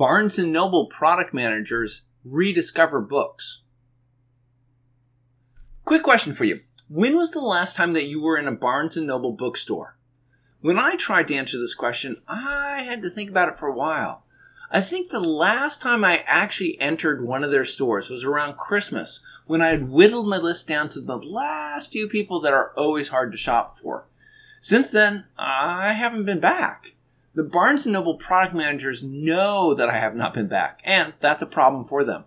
Barnes & Noble product managers rediscover books. Quick question for you. When was the last time that you were in a Barnes & Noble bookstore? When I tried to answer this question, I had to think about it for a while. I think the last time I actually entered one of their stores was around Christmas when I had whittled my list down to the last few people that are always hard to shop for. Since then, I haven't been back. The Barnes & Noble product managers know that I have not been back, and that's a problem for them.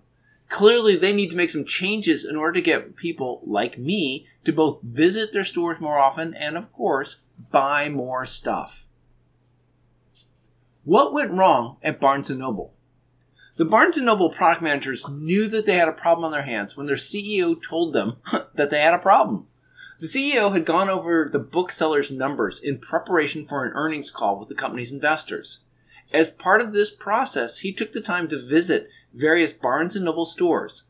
Clearly, they need to make some changes in order to get people like me to both visit their stores more often and, of course, buy more stuff. What went wrong at Barnes & Noble? The Barnes & Noble product managers knew that they had a problem on their hands when their CEO told them that they had a problem. The CEO had gone over the booksellers' numbers in preparation for an earnings call with the company's investors. As part of this process, he took the time to visit various Barnes & Noble stores.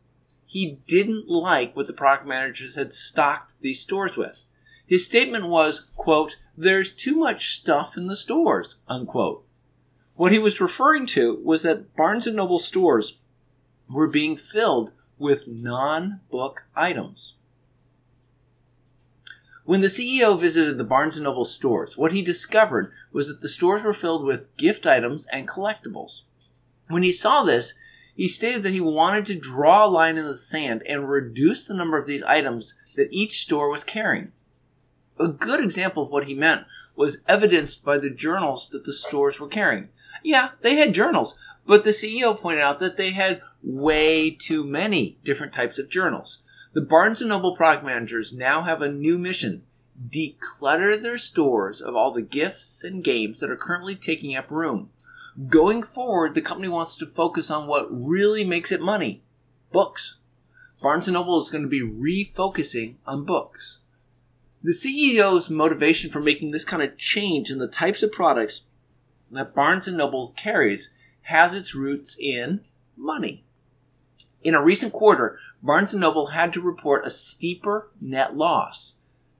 He didn't like what the product managers had stocked these stores with. His statement was, quote, there's too much stuff in the stores, unquote. What he was referring to was that Barnes & Noble stores were being filled with non-book items. When the CEO visited the Barnes & Noble stores, what he discovered was that the stores were filled with gift items and collectibles. When he saw this, he stated that he wanted to draw a line in the sand and reduce the number of these items that each store was carrying. A good example of what he meant was evidenced by the journals that the stores were carrying. Yeah, they had journals, but the CEO pointed out that they had way too many different types of journals. The Barnes & Noble product managers now have a new mission. Declutter their stores of all the gifts and games that are currently taking up room. Going forward, the company wants to focus on what really makes it money. Books. Barnes & Noble is going to be refocusing on books. The CEO's motivation for making this kind of change in the types of products that Barnes & Noble carries has its roots in money. In a recent quarter, Barnes & Noble had to report a steeper net loss.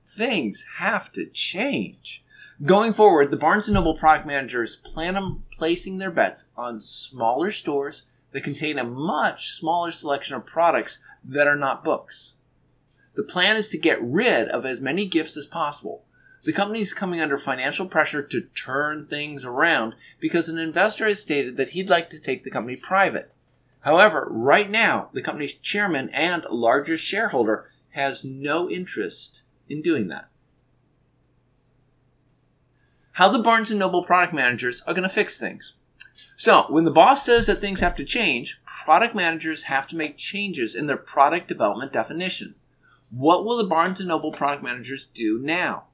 Things have to change. Going forward, the Barnes & Noble product managers plan on placing their bets on smaller stores that contain a much smaller selection of products that are not books. The plan is to get rid of as many gifts as possible. The company is coming under financial pressure to turn things around because an investor has stated that he'd like to take the company private. However, right now, the company's chairman and largest shareholder has no interest in doing that. How the Barnes & Noble product managers are going to fix things. So, when the boss says that things have to change, product managers have to make changes in their product development definition. What will the Barnes & Noble product managers do now?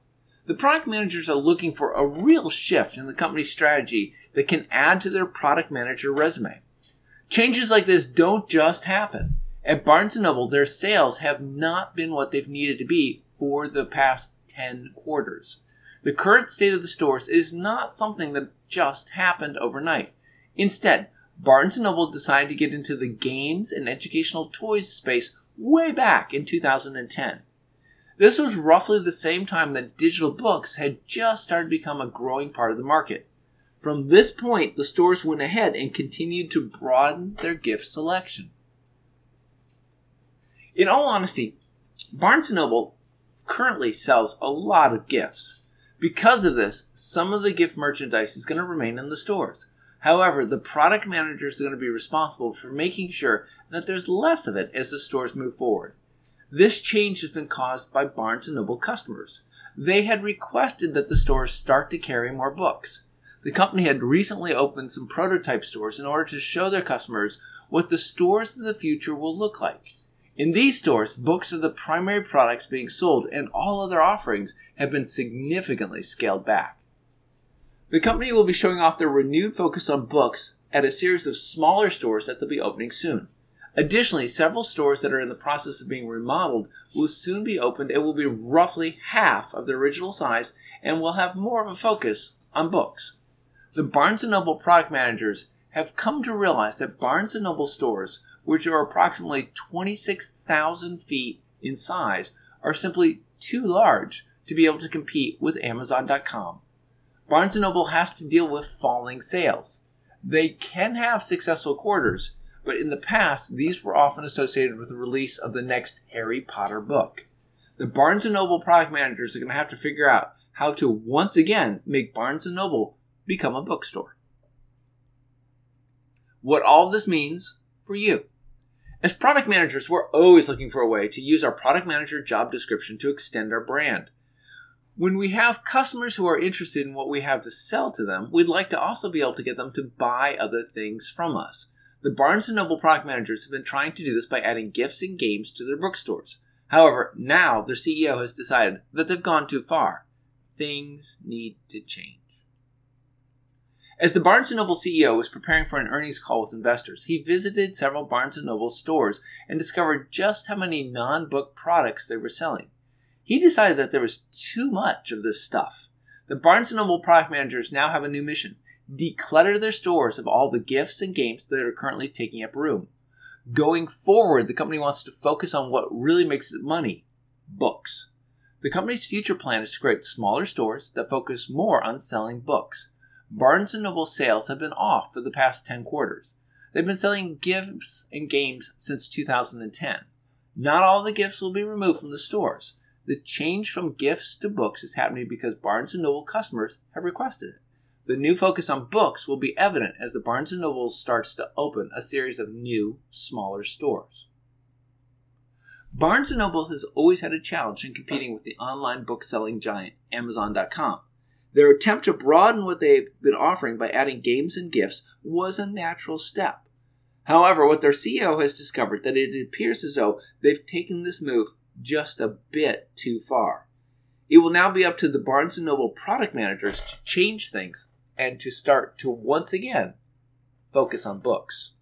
The product managers are looking for a real shift in the company's strategy that can add to their product manager resume. Changes like this don't just happen. At Barnes & Noble, their sales have not been what they've needed to be for the past 10 quarters. The current state of the stores is not something that just happened overnight. Instead, Barnes & Noble decided to get into the games and educational toys space way back in 2010. This was roughly the same time that digital books had just started to become a growing part of the market. From this point, the stores went ahead and continued to broaden their gift selection. In all honesty, Barnes & Noble currently sells a lot of gifts. Because of this, some of the gift merchandise is going to remain in the stores. However, the product managers are going to be responsible for making sure that there's less of it as the stores move forward. This change has been caused by Barnes & Noble customers. They had requested that the stores start to carry more books. The company had recently opened some prototype stores in order to show their customers what the stores of the future will look like. In these stores, books are the primary products being sold, and all other offerings have been significantly scaled back. The company will be showing off their renewed focus on books at a series of smaller stores that they'll be opening soon. Additionally, several stores that are in the process of being remodeled will soon be opened and will be roughly half of the original size and will have more of a focus on books. The Barnes & Noble product managers have come to realize that Barnes & Noble stores, which are approximately 26,000 feet in size, are simply too large to be able to compete with Amazon.com. Barnes & Noble has to deal with falling sales. They can have successful quarters, but in the past, these were often associated with the release of the next Harry Potter book. The Barnes & Noble product managers are going to have to figure out how to once again make Barnes & Noble become a bookstore. What all this means for you. As product managers, we're always looking for a way to use our product manager job description to extend our brand. When we have customers who are interested in what we have to sell to them, we'd like to also be able to get them to buy other things from us. The Barnes & Noble product managers have been trying to do this by adding gifts and games to their bookstores. However, now their CEO has decided that they've gone too far. Things need to change. As the Barnes & Noble CEO was preparing for an earnings call with investors, he visited several Barnes & Noble stores and discovered just how many non-book products they were selling. He decided that there was too much of this stuff. The Barnes & Noble product managers now have a new mission. Declutter their stores of all the gifts and games that are currently taking up room. Going forward, the company wants to focus on what really makes it money books. The company's future plan is to create smaller stores that focus more on selling books. Barnes & Noble sales have been off for the past 10 quarters. They've been selling gifts and games since 2010. Not all the gifts will be removed from the stores. The change from gifts to books is happening because Barnes & Noble customers have requested it. The new focus on books will be evident as the Barnes & Noble starts to open a series of new, smaller stores. Barnes & Noble has always had a challenge in competing with the online book selling giant Amazon.com. Their attempt to broaden what they've been offering by adding games and gifts was a natural step. However, what their CEO has discovered that it appears as though they've taken this move just a bit too far. It will now be up to the Barnes & Noble product managers to change things and to start to once again focus on books.